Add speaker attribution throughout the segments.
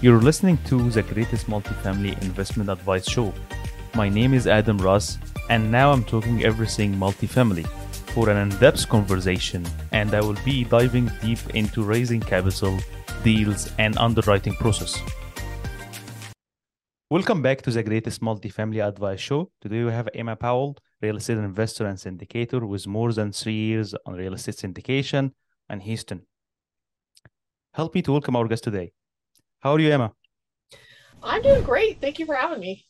Speaker 1: You're listening to the greatest multifamily investment advice show. My name is Adam Ross, and now I'm talking everything multifamily for an in depth conversation, and I will be diving deep into raising capital, deals, and underwriting process. Welcome back to the greatest multifamily advice show. Today we have Emma Powell, real estate investor and syndicator with more than three years on real estate syndication and Houston. Help me to welcome our guest today. How are you, Emma?
Speaker 2: I'm doing great. Thank you for having me.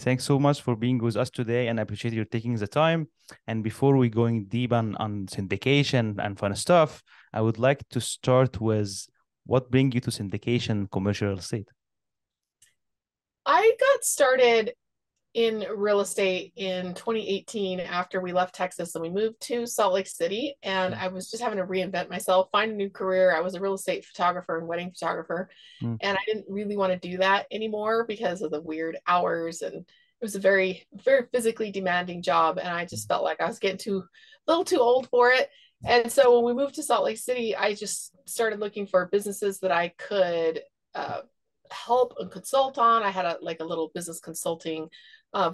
Speaker 1: Thanks so much for being with us today, and I appreciate you taking the time. And before we going deep on, on syndication and fun stuff, I would like to start with what bring you to syndication commercial real estate.
Speaker 2: I got started in real estate in 2018 after we left Texas and we moved to Salt Lake City. And I was just having to reinvent myself, find a new career. I was a real estate photographer and wedding photographer. Mm. And I didn't really want to do that anymore because of the weird hours. And it was a very, very physically demanding job. And I just felt like I was getting too, a little too old for it. And so when we moved to Salt Lake City, I just started looking for businesses that I could uh, help and consult on. I had a like a little business consulting uh,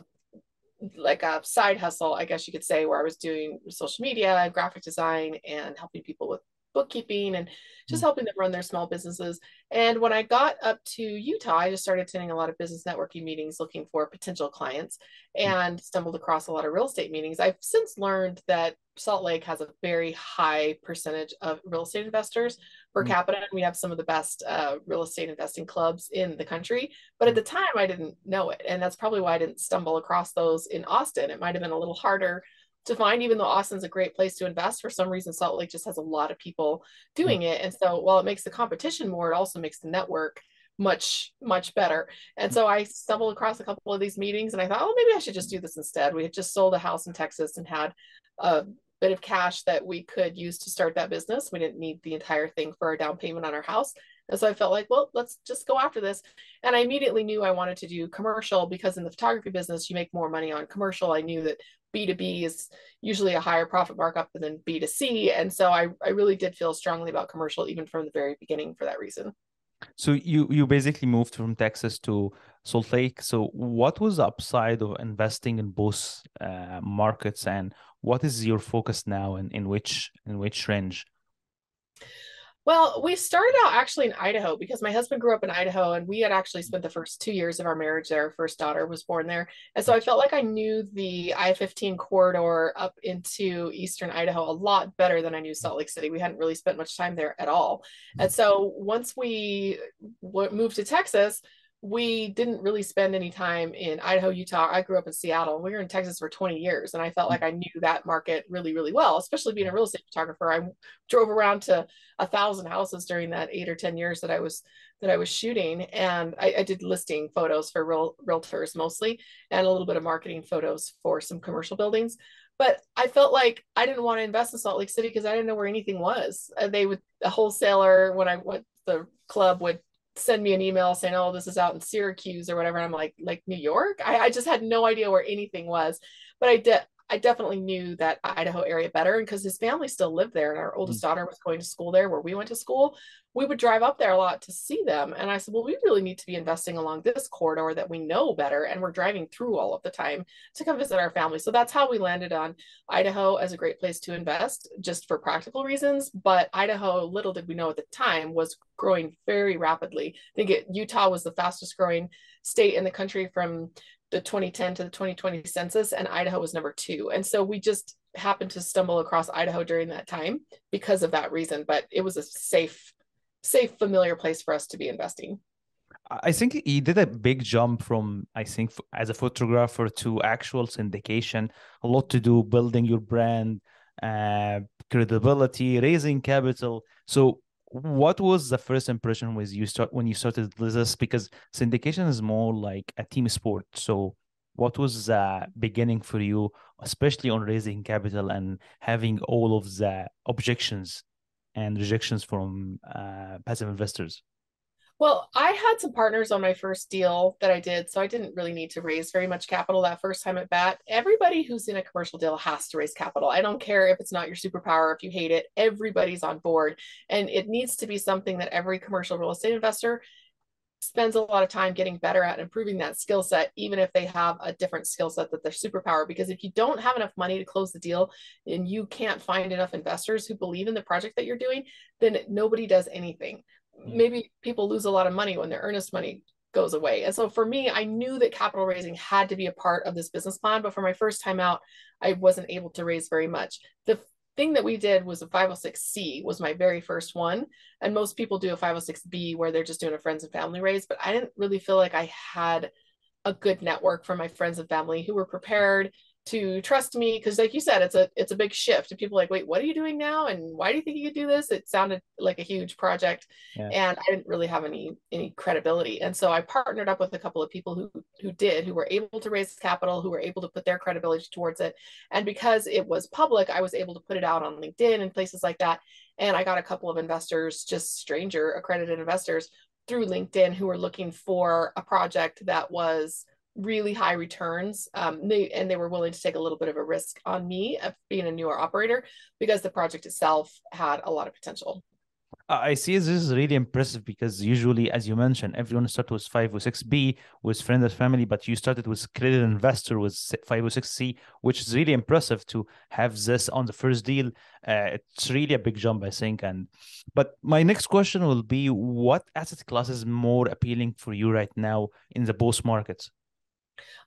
Speaker 2: like a side hustle, I guess you could say, where I was doing social media, graphic design, and helping people with bookkeeping and just mm-hmm. helping them run their small businesses. And when I got up to Utah, I just started attending a lot of business networking meetings looking for potential clients mm. and stumbled across a lot of real estate meetings. I've since learned that Salt Lake has a very high percentage of real estate investors per mm-hmm. capita. And we have some of the best uh, real estate investing clubs in the country. But at mm. the time, I didn't know it. And that's probably why I didn't stumble across those in Austin. It might have been a little harder to find, even though Austin's a great place to invest. For some reason, Salt Lake just has a lot of people hmm. doing it. And so while it makes the competition more, it also makes the network much much better. And so i stumbled across a couple of these meetings and i thought oh maybe i should just do this instead. We had just sold a house in texas and had a bit of cash that we could use to start that business. We didn't need the entire thing for our down payment on our house. And so i felt like well let's just go after this. And i immediately knew i wanted to do commercial because in the photography business you make more money on commercial. I knew that B2B is usually a higher profit markup than B2C. And so I, I really did feel strongly about commercial even from the very beginning for that reason.
Speaker 1: So you you basically moved from Texas to Salt Lake. So what was the upside of investing in both uh, markets, and what is your focus now, and in, in which in which range?
Speaker 2: Well, we started out actually in Idaho because my husband grew up in Idaho and we had actually spent the first two years of our marriage there. Our first daughter was born there. And so I felt like I knew the I 15 corridor up into eastern Idaho a lot better than I knew Salt Lake City. We hadn't really spent much time there at all. And so once we w- moved to Texas, we didn't really spend any time in Idaho, Utah. I grew up in Seattle. We were in Texas for 20 years, and I felt like I knew that market really, really well, especially being a real estate photographer. I drove around to a thousand houses during that eight or 10 years that I was that I was shooting. And I, I did listing photos for real realtors mostly, and a little bit of marketing photos for some commercial buildings. But I felt like I didn't want to invest in Salt Lake City because I didn't know where anything was. Uh, they would a wholesaler when I went the club would send me an email saying, "Oh, this is out in Syracuse or whatever." And I'm like, like New York. I, I just had no idea where anything was, but I did. I definitely knew that Idaho area better, and because his family still lived there, and our oldest mm-hmm. daughter was going to school there, where we went to school, we would drive up there a lot to see them. And I said, well, we really need to be investing along this corridor that we know better, and we're driving through all of the time to come visit our family. So that's how we landed on Idaho as a great place to invest, just for practical reasons. But Idaho, little did we know at the time, was growing very rapidly. I think it, Utah was the fastest growing state in the country from the 2010 to the 2020 census and Idaho was number 2 and so we just happened to stumble across Idaho during that time because of that reason but it was a safe safe familiar place for us to be investing.
Speaker 1: I think he did a big jump from I think as a photographer to actual syndication a lot to do building your brand uh, credibility raising capital. So what was the first impression with you start when you started this because syndication is more like a team sport? So what was the beginning for you especially on raising capital and having all of the objections and rejections from uh, passive investors
Speaker 2: well, I had some partners on my first deal that I did, so I didn't really need to raise very much capital that first time at bat. Everybody who's in a commercial deal has to raise capital. I don't care if it's not your superpower, if you hate it, everybody's on board. And it needs to be something that every commercial real estate investor spends a lot of time getting better at improving that skill set, even if they have a different skill set that they're superpower. Because if you don't have enough money to close the deal and you can't find enough investors who believe in the project that you're doing, then nobody does anything. Mm-hmm. Maybe people lose a lot of money when their earnest money goes away. And so for me, I knew that capital raising had to be a part of this business plan, but for my first time out, I wasn't able to raise very much. The thing that we did was a 506c was my very first one and most people do a 506b where they're just doing a friends and family raise but i didn't really feel like i had a good network from my friends and family who were prepared to trust me because like you said it's a it's a big shift and people like wait what are you doing now and why do you think you could do this it sounded like a huge project yeah. and i didn't really have any any credibility and so i partnered up with a couple of people who who did who were able to raise capital who were able to put their credibility towards it and because it was public i was able to put it out on linkedin and places like that and i got a couple of investors just stranger accredited investors through linkedin who were looking for a project that was really high returns. Um, they, and they were willing to take a little bit of a risk on me of being a newer operator because the project itself had a lot of potential.
Speaker 1: I see this is really impressive because usually, as you mentioned, everyone starts with 506B with friends and family, but you started with credit investor with 506C, which is really impressive to have this on the first deal. Uh, it's really a big jump, I think. And but my next question will be, what asset class is more appealing for you right now in the both markets?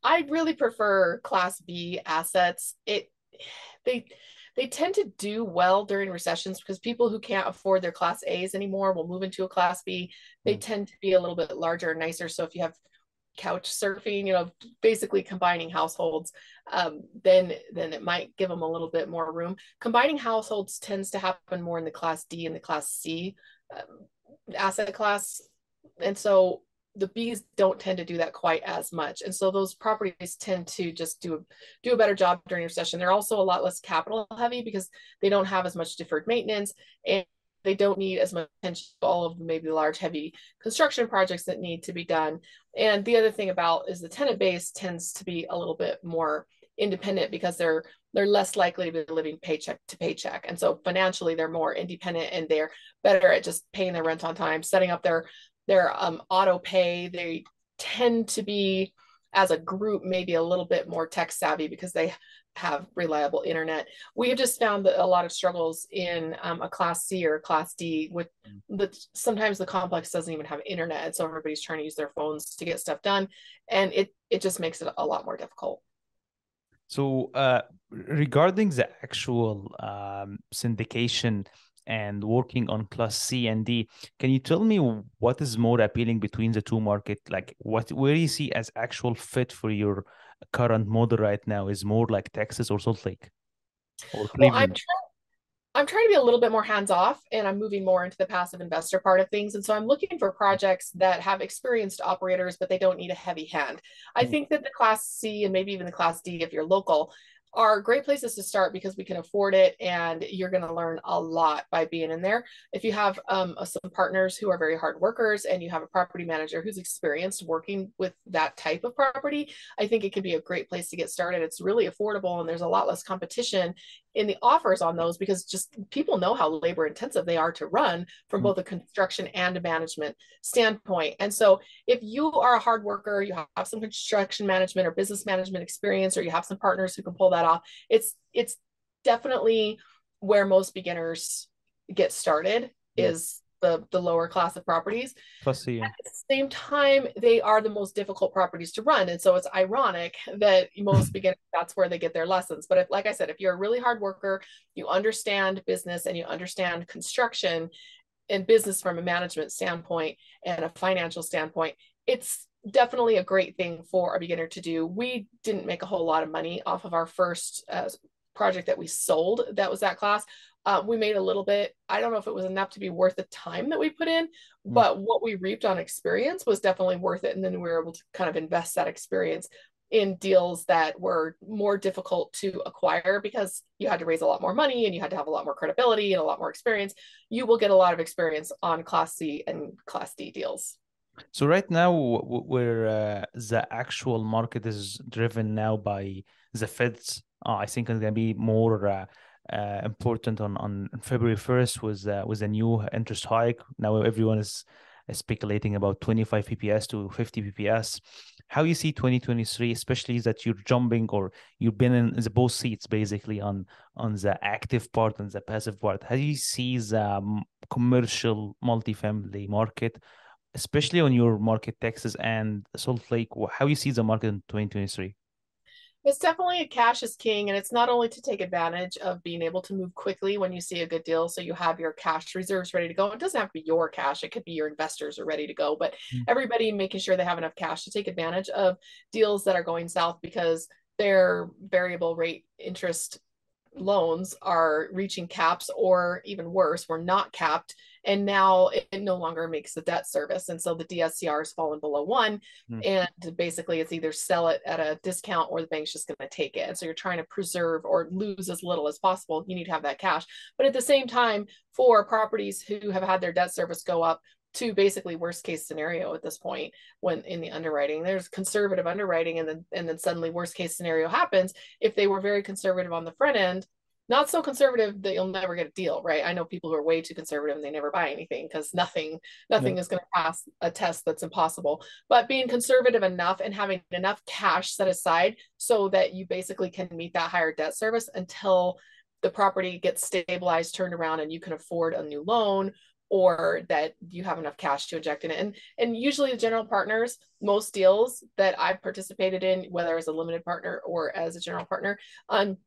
Speaker 2: I really prefer class B assets. It they they tend to do well during recessions because people who can't afford their class A's anymore will move into a class B. They mm. tend to be a little bit larger and nicer. So if you have couch surfing, you know, basically combining households, um, then then it might give them a little bit more room. Combining households tends to happen more in the class D and the class C um, asset class, and so the bees don't tend to do that quite as much. And so those properties tend to just do do a better job during your session. They're also a lot less capital heavy because they don't have as much deferred maintenance and they don't need as much attention to all of the maybe large heavy construction projects that need to be done. And the other thing about is the tenant base tends to be a little bit more independent because they're they're less likely to be living paycheck to paycheck. And so financially they're more independent and they're better at just paying their rent on time setting up their their um, auto pay. They tend to be, as a group, maybe a little bit more tech savvy because they have reliable internet. We have just found that a lot of struggles in um, a class C or class D with the sometimes the complex doesn't even have internet, so everybody's trying to use their phones to get stuff done, and it it just makes it a lot more difficult.
Speaker 1: So, uh, regarding the actual um, syndication and working on class C and D. Can you tell me what is more appealing between the two market? Like what where do you see as actual fit for your current model right now is more like Texas or Salt Lake
Speaker 2: or Cleveland? Well, I'm trying I'm trying to be a little bit more hands off and I'm moving more into the passive investor part of things. And so I'm looking for projects that have experienced operators, but they don't need a heavy hand. I mm. think that the class C and maybe even the class D, if you're local, are great places to start because we can afford it and you're going to learn a lot by being in there. If you have um, some partners who are very hard workers and you have a property manager who's experienced working with that type of property, I think it can be a great place to get started. It's really affordable and there's a lot less competition in the offers on those because just people know how labor intensive they are to run from mm-hmm. both a construction and a management standpoint. And so if you are a hard worker, you have some construction management or business management experience, or you have some partners who can pull that off, it's it's definitely where most beginners get started yeah. is the the lower class of properties.
Speaker 1: Plus, yeah.
Speaker 2: At the same time, they are the most difficult properties to run, and so it's ironic that most beginners that's where they get their lessons. But if, like I said, if you're a really hard worker, you understand business and you understand construction and business from a management standpoint and a financial standpoint, it's definitely a great thing for a beginner to do. We didn't make a whole lot of money off of our first uh, project that we sold that was that class uh, we made a little bit. I don't know if it was enough to be worth the time that we put in, mm. but what we reaped on experience was definitely worth it. And then we were able to kind of invest that experience in deals that were more difficult to acquire because you had to raise a lot more money and you had to have a lot more credibility and a lot more experience. You will get a lot of experience on Class C and Class D deals.
Speaker 1: So right now, where uh, the actual market is driven now by the Feds, uh, I think it's going to be more uh, important on on February first was uh, was a new interest hike. Now everyone is speculating about 25 bps to 50 bps how you see 2023 especially is that you're jumping or you've been in the both seats basically on on the active part and the passive part. How do you see the commercial multifamily market especially on your market texas and salt lake? How you see the market in 2023
Speaker 2: it's definitely a cash is king and it's not only to take advantage of being able to move quickly when you see a good deal so you have your cash reserves ready to go it doesn't have to be your cash it could be your investors are ready to go but mm-hmm. everybody making sure they have enough cash to take advantage of deals that are going south because their variable rate interest loans are reaching caps or even worse we're not capped and now it no longer makes the debt service. And so the dscr has fallen below one mm. and basically it's either sell it at a discount or the bank's just going to take it. And so you're trying to preserve or lose as little as possible. You need to have that cash. But at the same time for properties who have had their debt service go up to basically worst case scenario at this point when in the underwriting there's conservative underwriting and then and then suddenly worst case scenario happens if they were very conservative on the front end not so conservative that you'll never get a deal, right? I know people who are way too conservative and they never buy anything because nothing, nothing yeah. is going to pass a test that's impossible. But being conservative enough and having enough cash set aside so that you basically can meet that higher debt service until the property gets stabilized, turned around, and you can afford a new loan or that you have enough cash to inject in it. And and usually the general partners, most deals that I've participated in, whether as a limited partner or as a general partner, um,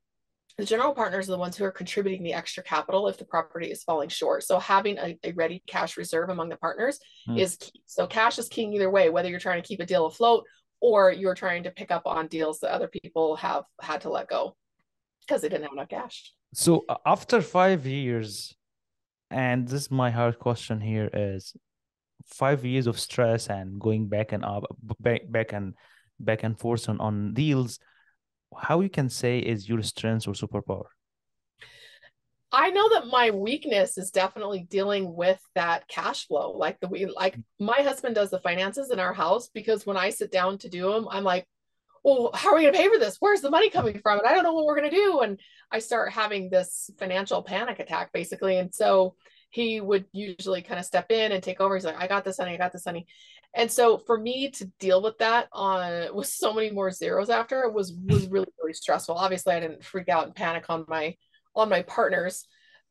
Speaker 2: the general partners are the ones who are contributing the extra capital if the property is falling short. So having a, a ready cash reserve among the partners mm. is key. So cash is king either way, whether you're trying to keep a deal afloat or you're trying to pick up on deals that other people have had to let go because they didn't have enough cash.
Speaker 1: So after five years, and this is my hard question here is five years of stress and going back and up back back and back and forth on, on deals how you can say is your strength or superpower?
Speaker 2: I know that my weakness is definitely dealing with that cash flow. Like the we like my husband does the finances in our house because when I sit down to do them, I'm like, well, how are we going to pay for this? Where's the money coming from? And I don't know what we're going to do. And I start having this financial panic attack basically. And so he would usually kind of step in and take over. He's like, I got this, honey. I got this, honey. And so for me to deal with that on with so many more zeros after was was really really stressful. Obviously, I didn't freak out and panic on my on my partners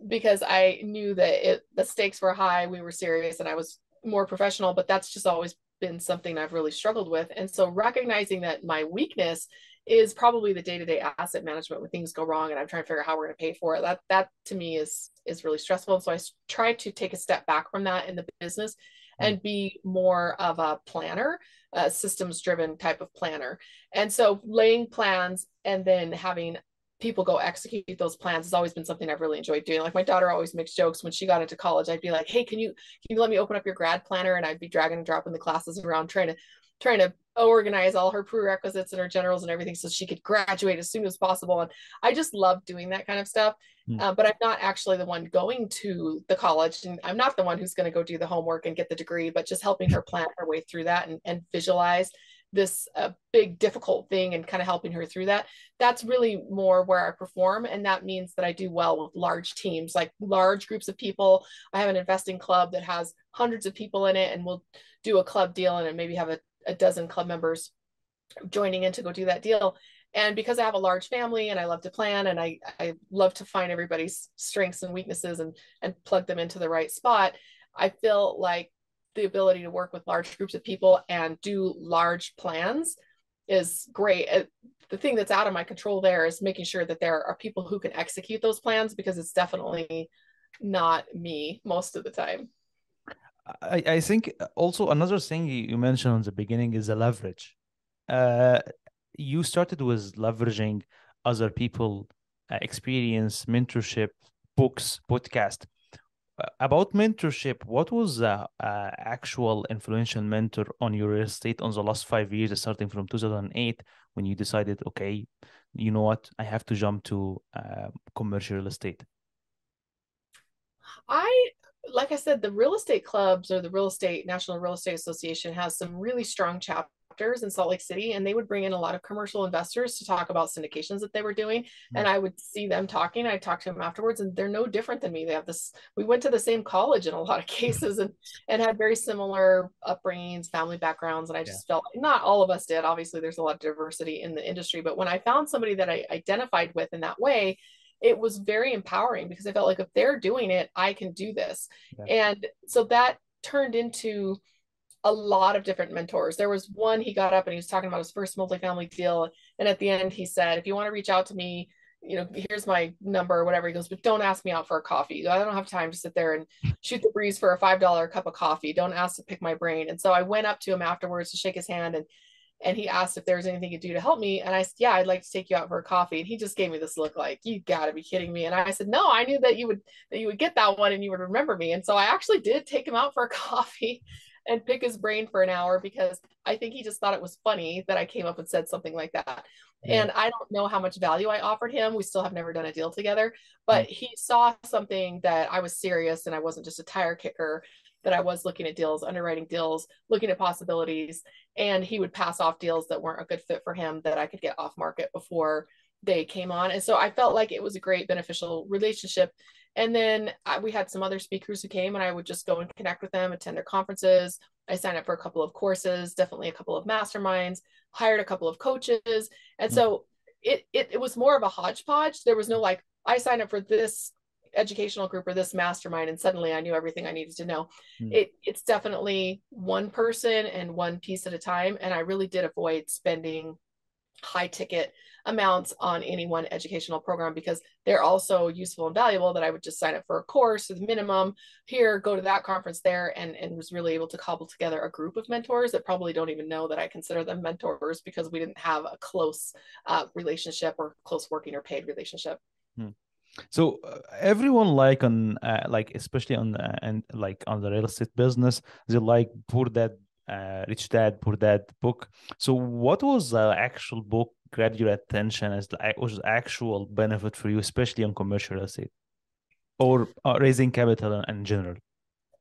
Speaker 2: because I knew that it the stakes were high. We were serious, and I was more professional. But that's just always been something I've really struggled with. And so recognizing that my weakness is probably the day-to-day asset management when things go wrong and I'm trying to figure out how we're going to pay for it. That that to me is is really stressful. And so I try to take a step back from that in the business mm. and be more of a planner, a systems driven type of planner. And so laying plans and then having people go execute those plans has always been something I've really enjoyed doing. Like my daughter always makes jokes when she got into college. I'd be like, "Hey, can you can you let me open up your grad planner?" And I'd be dragging and dropping the classes around, trying to trying to organize all her prerequisites and her generals and everything so she could graduate as soon as possible. And I just love doing that kind of stuff. Mm. Uh, but I'm not actually the one going to the college, and I'm not the one who's going to go do the homework and get the degree, but just helping her plan her way through that and, and visualize this uh, big difficult thing and kind of helping her through that that's really more where i perform and that means that i do well with large teams like large groups of people. I have an investing club that has hundreds of people in it and we'll do a club deal and maybe have a, a dozen club members joining in to go do that deal. And because i have a large family and i love to plan and i i love to find everybody's strengths and weaknesses and and plug them into the right spot i feel like the ability to work with large groups of people and do large plans is great. The thing that's out of my control there is making sure that there are people who can execute those plans because it's definitely not me most of the time.
Speaker 1: I, I think also another thing you mentioned in the beginning is the leverage. Uh, you started with leveraging other people uh, experience mentorship books podcast about mentorship what was the uh, actual influential mentor on your real estate on the last five years starting from 2008 when you decided okay you know what? I have to jump to uh, commercial real estate
Speaker 2: i like i said the real estate clubs or the real estate national real estate association has some really strong chapters chapters in Salt Lake City, and they would bring in a lot of commercial investors to talk about syndications that they were doing. Mm-hmm. And I would see them talking. I talked to them afterwards, and they're no different than me. They have this. We went to the same college in a lot of cases, and and had very similar upbringings, family backgrounds. And I just yeah. felt not all of us did. Obviously, there's a lot of diversity in the industry, but when I found somebody that I identified with in that way, it was very empowering because I felt like if they're doing it, I can do this. Yeah. And so that turned into a lot of different mentors. There was one he got up and he was talking about his first multifamily deal. And at the end, he said, if you want to reach out to me, you know, here's my number or whatever. He goes, but don't ask me out for a coffee. I don't have time to sit there and shoot the breeze for a $5 cup of coffee. Don't ask to pick my brain. And so I went up to him afterwards to shake his hand and and he asked if there was anything he could do to help me. And I said, Yeah, I'd like to take you out for a coffee. And he just gave me this look like, You gotta be kidding me. And I said, No, I knew that you would that you would get that one and you would remember me. And so I actually did take him out for a coffee and pick his brain for an hour because I think he just thought it was funny that I came up and said something like that. Yeah. And I don't know how much value I offered him. We still have never done a deal together, but mm. he saw something that I was serious and I wasn't just a tire kicker that I was looking at deals, underwriting deals, looking at possibilities, and he would pass off deals that weren't a good fit for him that I could get off market before they came on. And so I felt like it was a great beneficial relationship. And then I, we had some other speakers who came, and I would just go and connect with them, attend their conferences. I signed up for a couple of courses, definitely a couple of masterminds, hired a couple of coaches. And so it, it, it was more of a hodgepodge. There was no like, I signed up for this educational group or this mastermind and suddenly I knew everything I needed to know. Mm. It it's definitely one person and one piece at a time and I really did avoid spending high ticket amounts on any one educational program because they're also useful and valuable that I would just sign up for a course with minimum here, go to that conference there, and, and was really able to cobble together a group of mentors that probably don't even know that I consider them mentors because we didn't have a close uh, relationship or close working or paid relationship.
Speaker 1: Hmm. So uh, everyone like on uh, like especially on the, and like on the real estate business, they like Poor Dad, uh, Rich Dad, Poor Dad book. So what was the actual book grabbed your attention as the was actual benefit for you, especially on commercial real estate or uh, raising capital in, in general?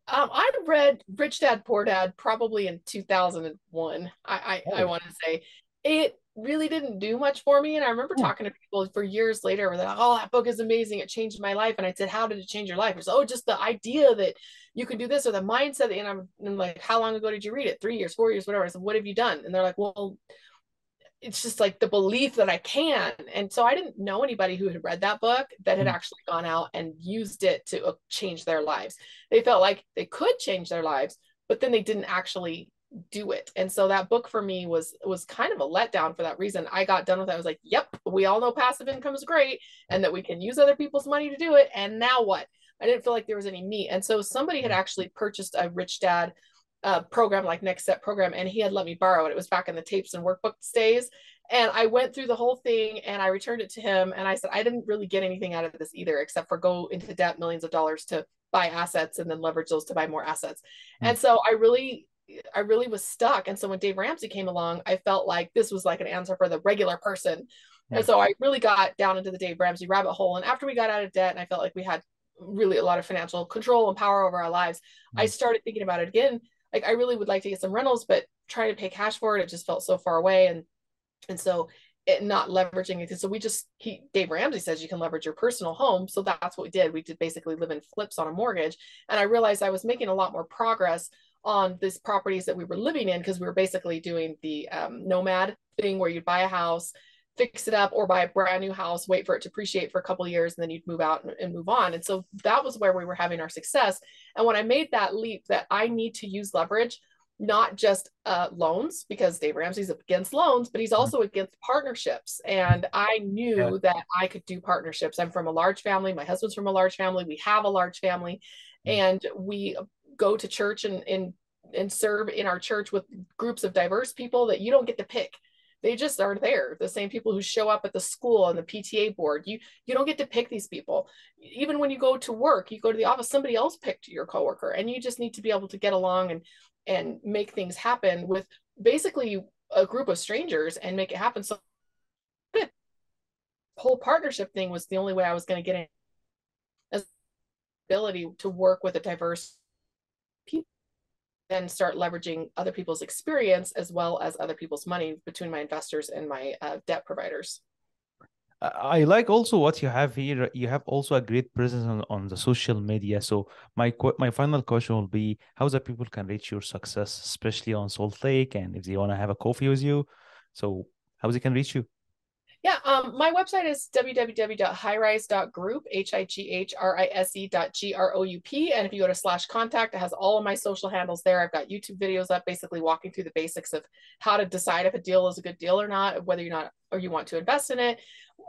Speaker 2: Um, I read Rich Dad Poor Dad probably in 2001. I I, oh. I want to say it really didn't do much for me. And I remember hmm. talking to people for years later where they're like, oh, that book is amazing. It changed my life. And I said, how did it change your life? It's oh, just the idea that you can do this or the mindset. And I'm, like, how long ago did you read it? Three years, four years, whatever. I said, what have you done? And they're like, well, it's just like the belief that I can. And so I didn't know anybody who had read that book that had hmm. actually gone out and used it to uh, change their lives. They felt like they could change their lives, but then they didn't actually do it. And so that book for me was was kind of a letdown for that reason. I got done with it. I was like, yep, we all know passive income is great and that we can use other people's money to do it. And now what? I didn't feel like there was any meat. And so somebody had actually purchased a rich dad uh, program like Next Step program, and he had let me borrow it. It was back in the tapes and workbooks days. And I went through the whole thing and I returned it to him. And I said, I didn't really get anything out of this either, except for go into debt millions of dollars to buy assets and then leverage those to buy more assets. Mm-hmm. And so I really I really was stuck. And so when Dave Ramsey came along, I felt like this was like an answer for the regular person. Yeah. And so I really got down into the Dave Ramsey rabbit hole. And after we got out of debt and I felt like we had really a lot of financial control and power over our lives, mm-hmm. I started thinking about it again. Like I really would like to get some rentals, but trying to pay cash for it, it just felt so far away. And and so it not leveraging it. So we just he Dave Ramsey says you can leverage your personal home. So that's what we did. We did basically live in flips on a mortgage. And I realized I was making a lot more progress on these properties that we were living in because we were basically doing the um, nomad thing where you'd buy a house fix it up or buy a brand new house wait for it to appreciate for a couple years and then you'd move out and, and move on and so that was where we were having our success and when i made that leap that i need to use leverage not just uh, loans because Dave Ramsey's against loans, but he's also against partnerships. And I knew yeah. that I could do partnerships. I'm from a large family. My husband's from a large family. We have a large family, mm. and we go to church and and and serve in our church with groups of diverse people that you don't get to pick. They just are there the same people who show up at the school and the pta board. You you don't get to pick these people. Even when you go to work you go to the office somebody else picked your coworker and you just need to be able to get along and and make things happen with basically a group of strangers and make it happen. So the whole partnership thing was the only way i was going to get in ability to work with a diverse then start leveraging other people's experience as well as other people's money between my investors and my uh, debt providers.
Speaker 1: I like also what you have here. You have also a great presence on, on the social media. So my my final question will be: How the people can reach your success, especially on Salt Lake, and if they want to have a coffee with you, so how they can reach you?
Speaker 2: Yeah, um, my website is www.highrise.group, H-I-G-H-R-I-S-E dot G-R-O-U-P. And if you go to slash contact, it has all of my social handles there. I've got YouTube videos up basically walking through the basics of how to decide if a deal is a good deal or not, whether you're not or you want to invest in it.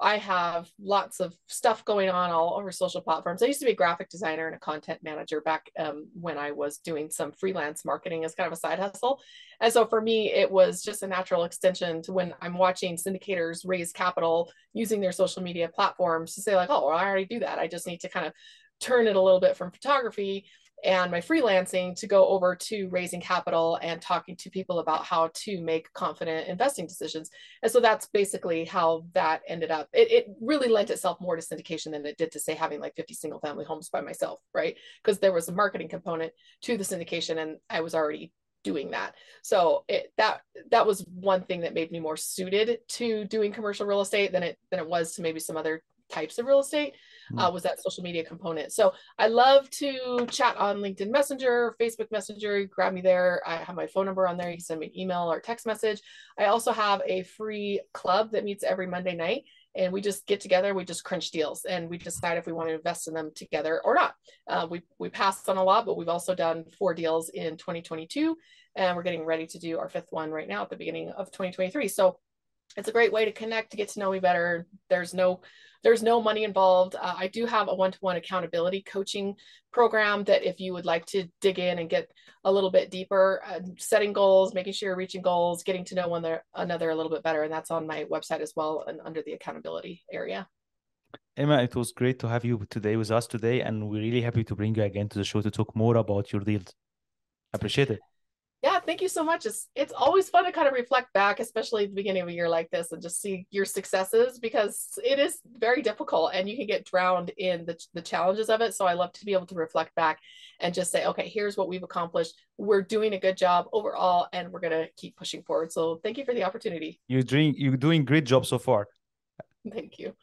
Speaker 2: I have lots of stuff going on all over social platforms. I used to be a graphic designer and a content manager back um, when I was doing some freelance marketing as kind of a side hustle. And so for me, it was just a natural extension to when I'm watching syndicators raise capital using their social media platforms to say, like, oh, well, I already do that. I just need to kind of turn it a little bit from photography and my freelancing to go over to raising capital and talking to people about how to make confident investing decisions. And so that's basically how that ended up. It, it really lent itself more to syndication than it did to say having like 50 single family homes by myself, right? Because there was a marketing component to the syndication and I was already doing that. So it that that was one thing that made me more suited to doing commercial real estate than it than it was to maybe some other types of real estate uh, mm. was that social media component. So I love to chat on LinkedIn Messenger, Facebook Messenger. Grab me there. I have my phone number on there. You can send me an email or text message. I also have a free club that meets every Monday night. And we just get together, we just crunch deals and we decide if we want to invest in them together or not. Uh, we, we passed on a lot, but we've also done four deals in 2022. And we're getting ready to do our fifth one right now at the beginning of 2023. So it's a great way to connect to get to know me better. There's no there's no money involved. Uh, i do have a one-to-one accountability coaching program that if you would like to dig in and get a little bit deeper uh, setting goals making sure you're reaching goals getting to know one another a little bit better and that's on my website as well and under the accountability area.
Speaker 1: Emma, it was great to have you today with us today, and we're really happy to bring you again to the show to talk more about your deals. Appreciate it
Speaker 2: thank you so much. It's it's always fun to kind of reflect back, especially at the beginning of a year like this, and just see your successes because it is very difficult and you can get drowned in the, the challenges of it. So I love to be able to reflect back and just say, okay, here's what we've accomplished. We're doing a good job overall, and we're gonna keep pushing forward. So thank you for the opportunity.
Speaker 1: You're doing you're doing great job so far.
Speaker 2: Thank you.